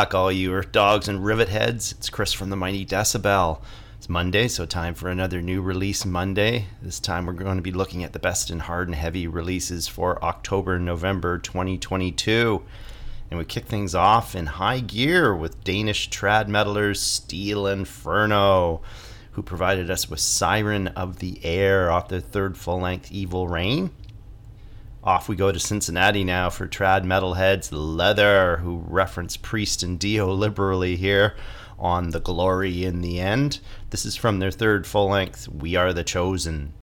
Back, all you Earth Dogs and Rivet Heads. It's Chris from the Mighty Decibel. It's Monday, so time for another new release Monday. This time we're going to be looking at the best in hard and heavy releases for October and November 2022. And we kick things off in high gear with Danish trad metalers Steel Inferno, who provided us with Siren of the Air off their third full length Evil Reign. Off we go to Cincinnati now for trad metalheads Leather, who reference Priest and Dio liberally here on The Glory in the End. This is from their third full length, We Are the Chosen.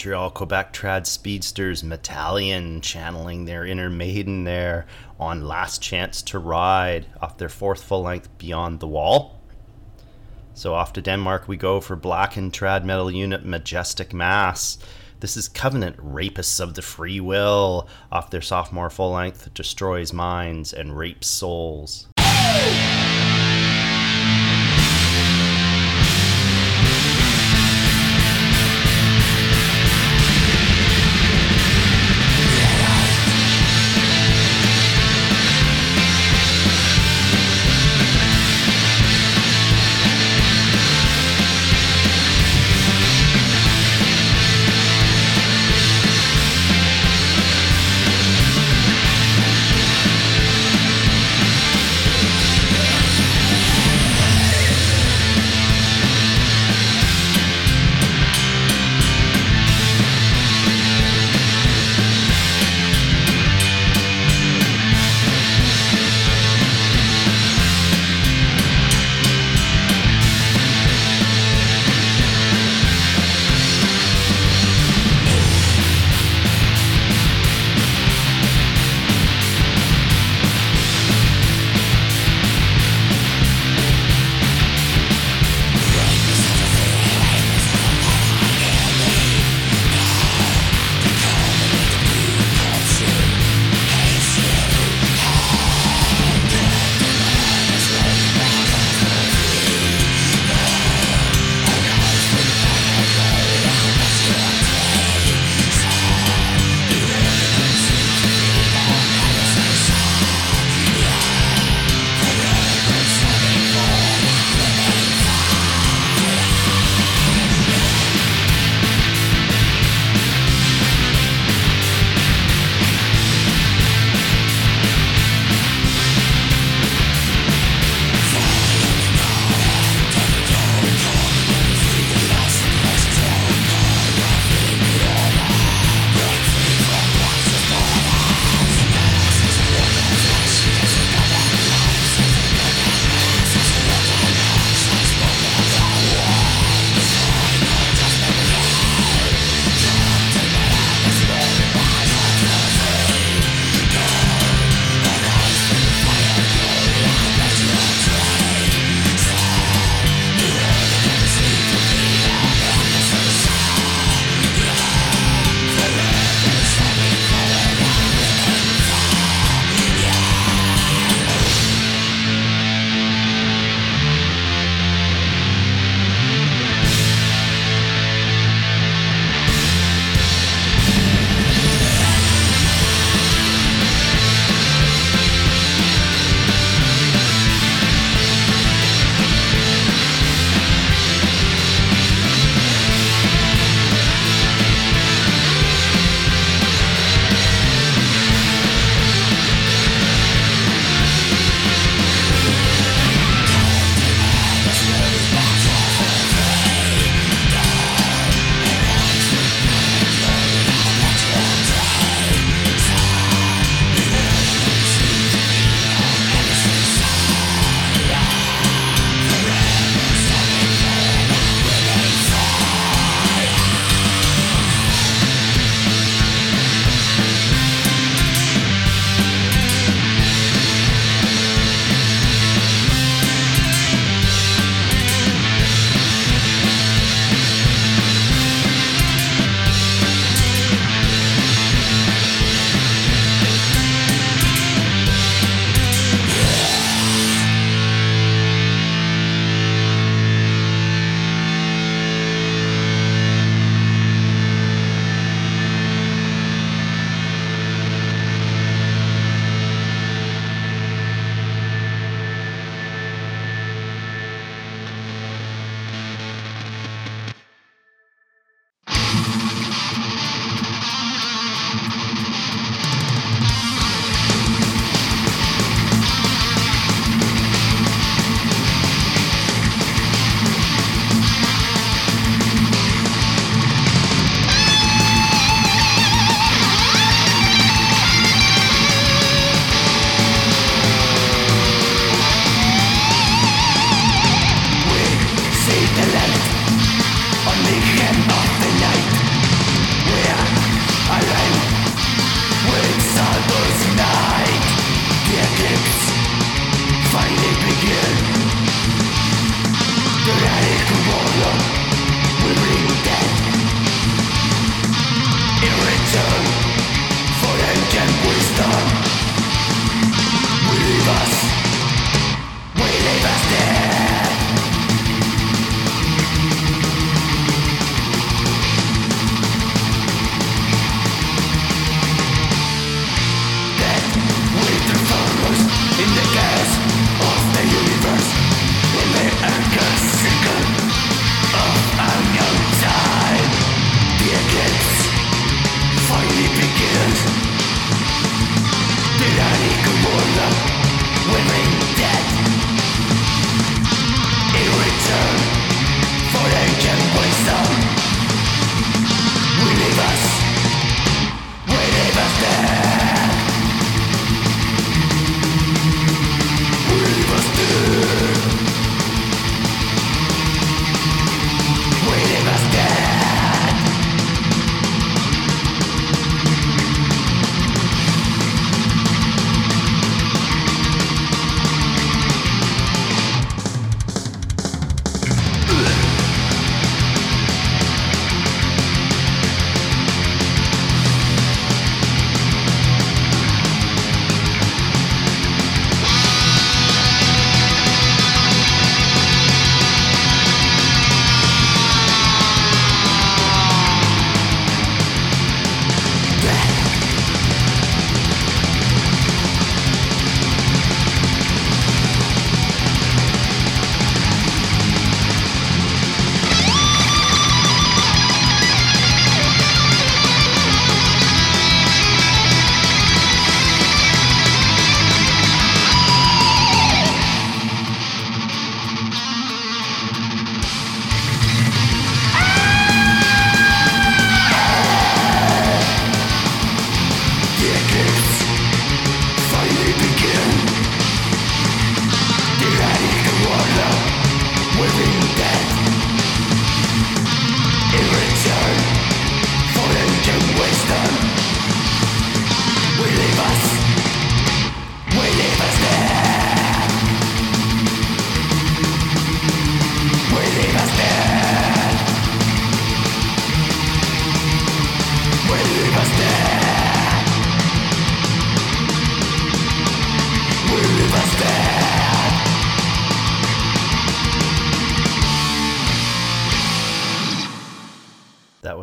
Montreal Quebec trad speedsters Metalian channeling their inner maiden there on Last Chance to Ride off their fourth full length Beyond the Wall. So off to Denmark we go for black and trad metal unit Majestic Mass. This is Covenant Rapists of the Free Will off their sophomore full length Destroys Minds and Rapes Souls.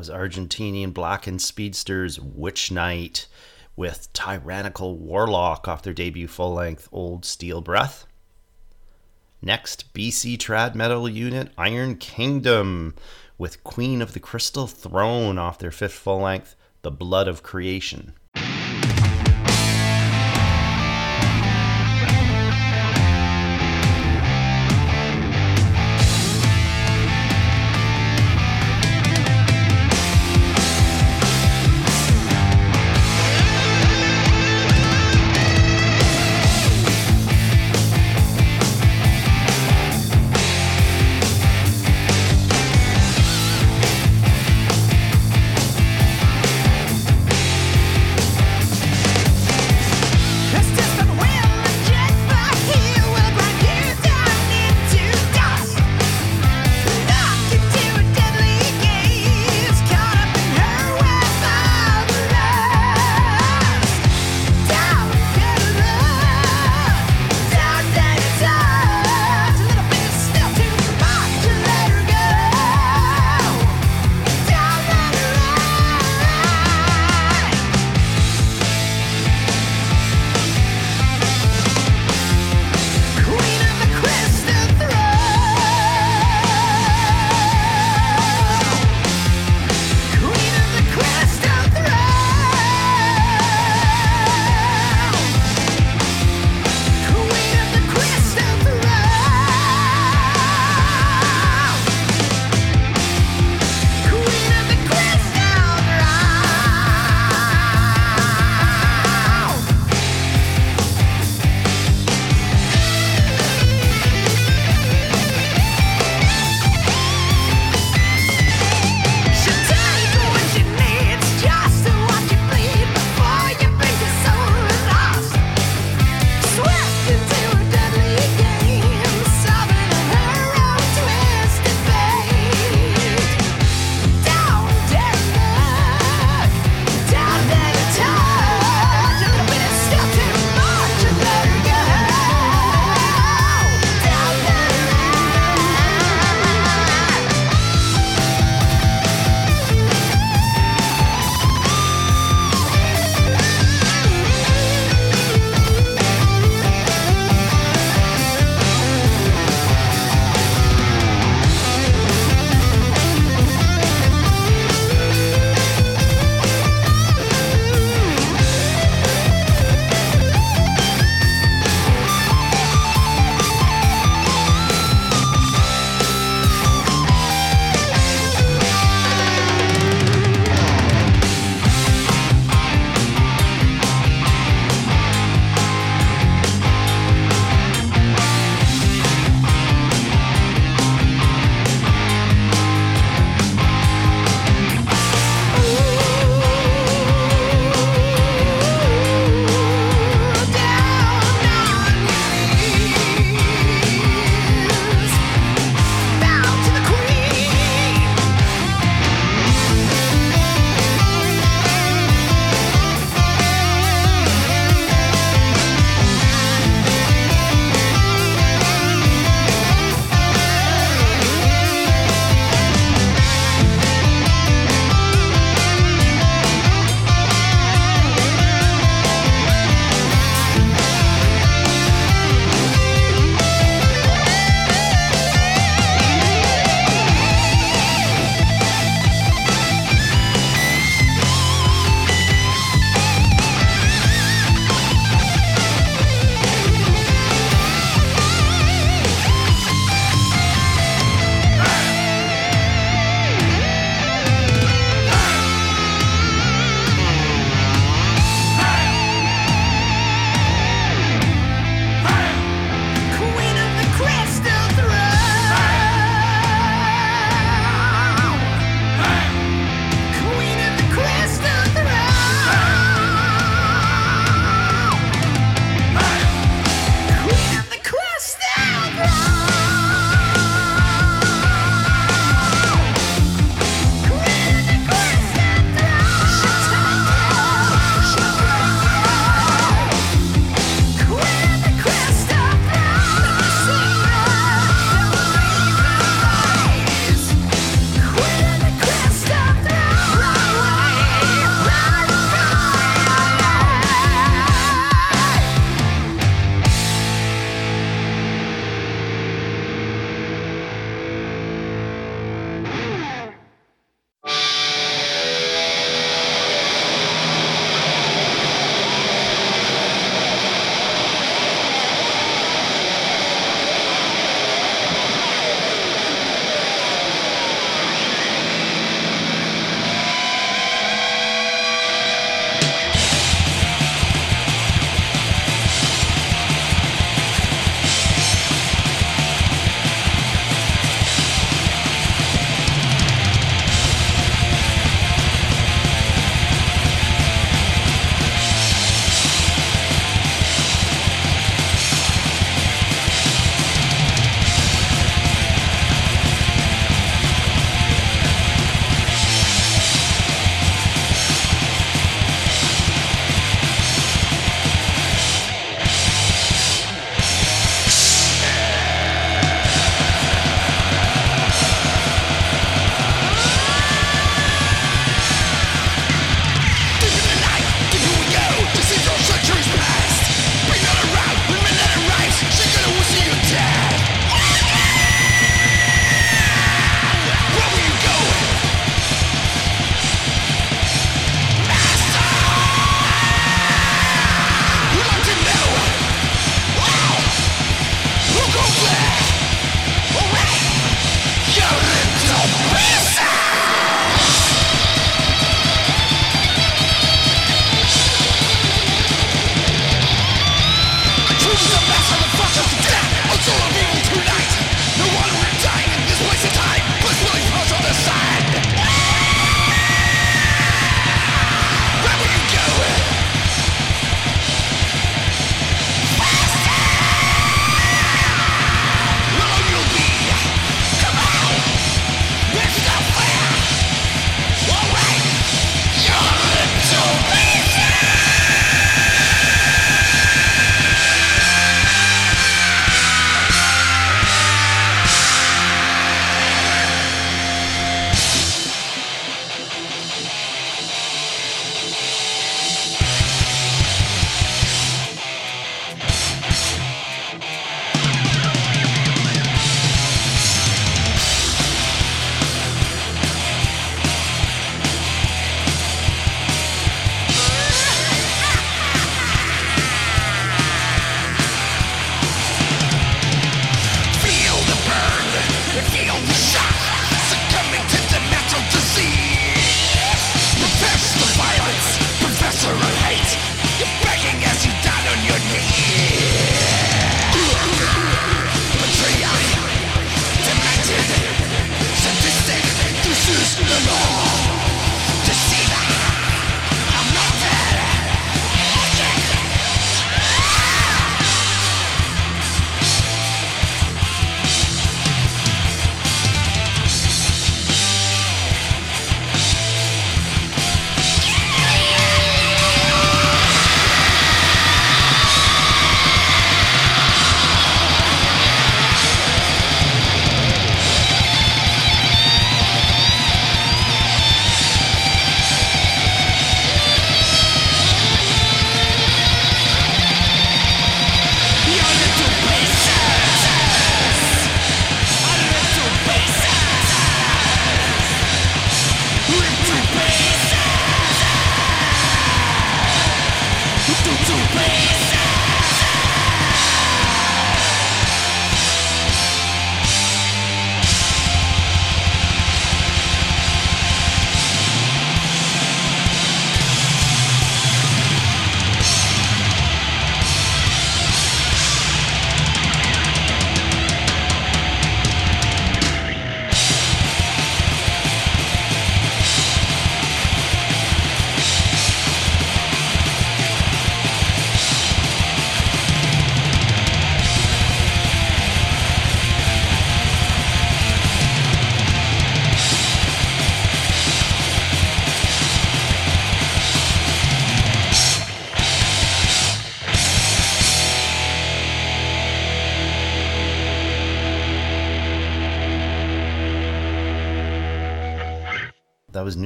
Argentinian Black and speedsters Witchnight with Tyrannical Warlock off their debut full length Old Steel Breath. Next, BC trad metal unit Iron Kingdom with Queen of the Crystal Throne off their fifth full length The Blood of Creation.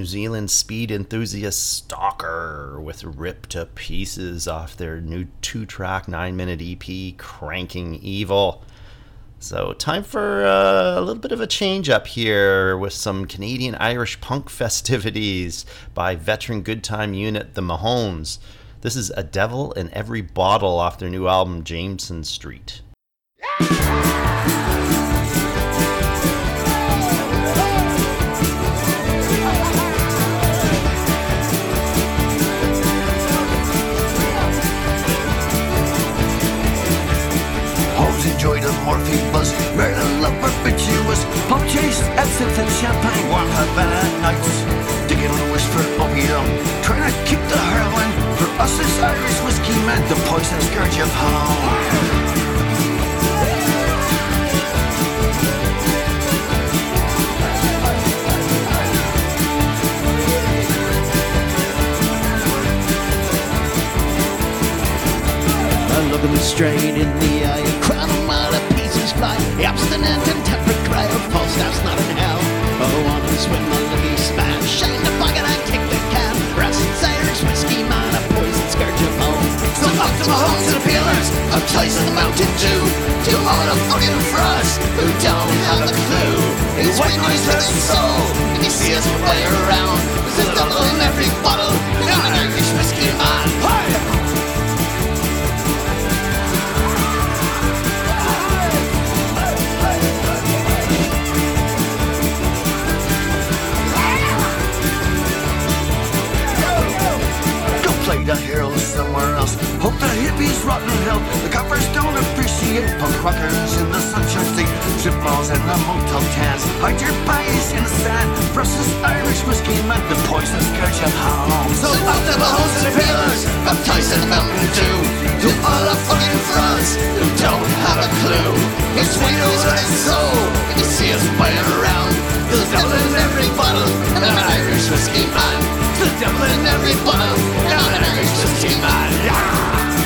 New Zealand speed enthusiast Stalker with ripped to Pieces off their new two track, nine minute EP, Cranking Evil. So, time for uh, a little bit of a change up here with some Canadian Irish punk festivities by veteran good time unit The Mahones. This is A Devil in Every Bottle off their new album, Jameson Street. Morphine buzz, love perpetuous. Pump chase Absinthe and champagne, warm Havana nights. Digging for opium, trying to keep the heroin. For us, this Irish whiskey man, the poison scourge of home. Look straight in the eye, crown him out of pieces fly. The obstinate and temperate cry of Falstaff's not in Hope the hippies rot in hell. The coppers don't appreciate punk rockers in the sunshine state. Strip malls and the motel tans. Hide your bodies in the sand. Brussels Irish whiskey man, the poison scourge of home. So up the hosts and peelers, baptized in the mountain dew. To all the fucking fronts who don't have a clue. It's windows and his soul, you see us playing around. There's devil in every bottle, and an Irish whiskey man. There's devil in every bottle, and an Irish whiskey man. Yeah!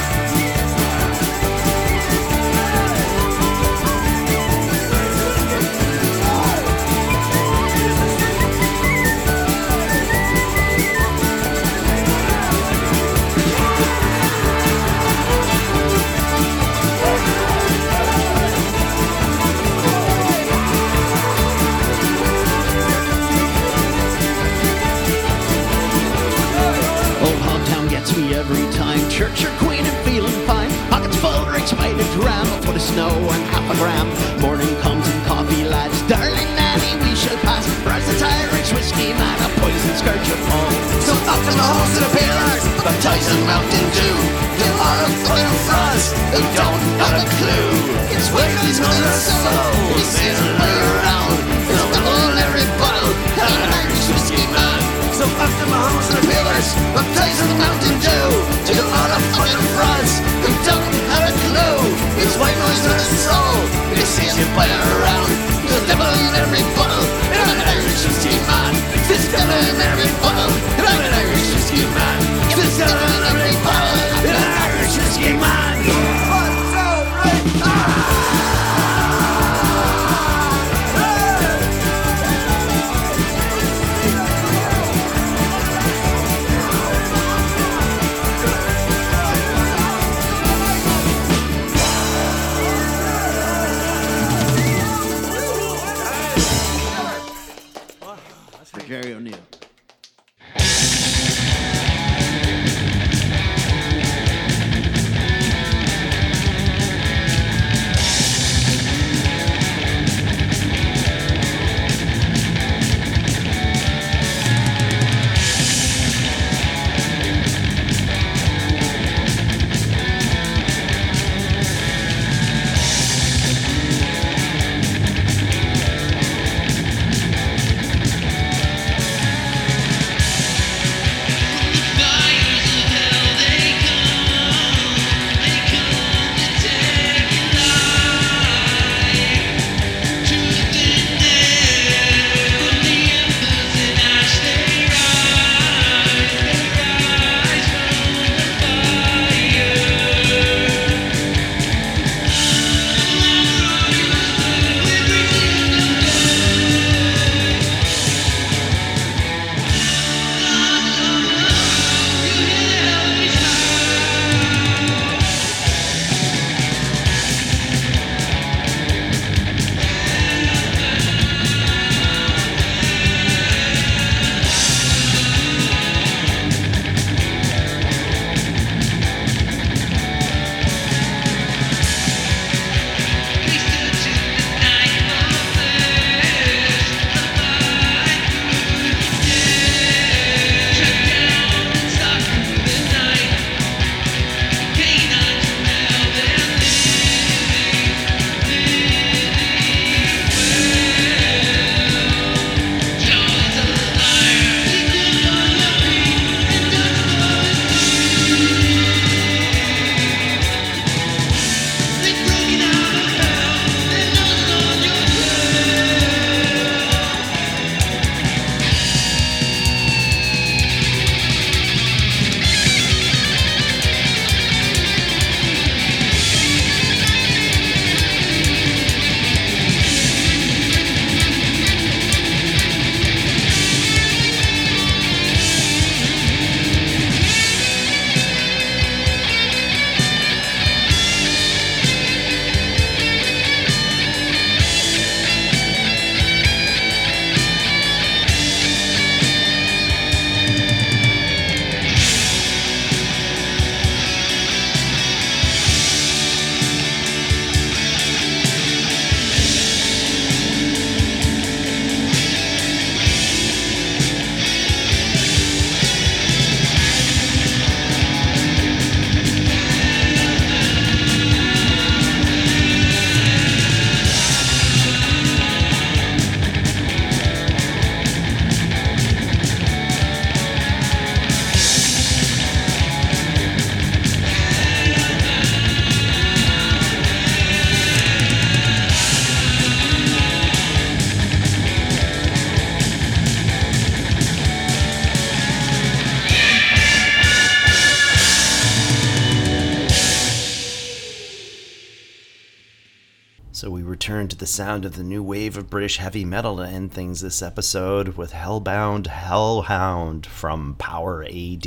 The sound of the new wave of British heavy metal to end things this episode with Hellbound Hellhound from Power AD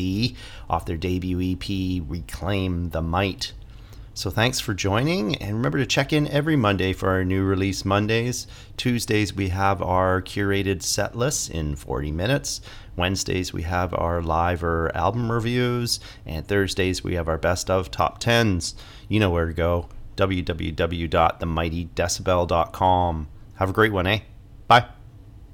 off their debut EP Reclaim the Might. So thanks for joining, and remember to check in every Monday for our new release Mondays. Tuesdays we have our curated set lists in 40 minutes. Wednesdays we have our live or album reviews, and Thursdays we have our best of top 10s. You know where to go www.themightydecibel.com. Have a great one, eh? Bye.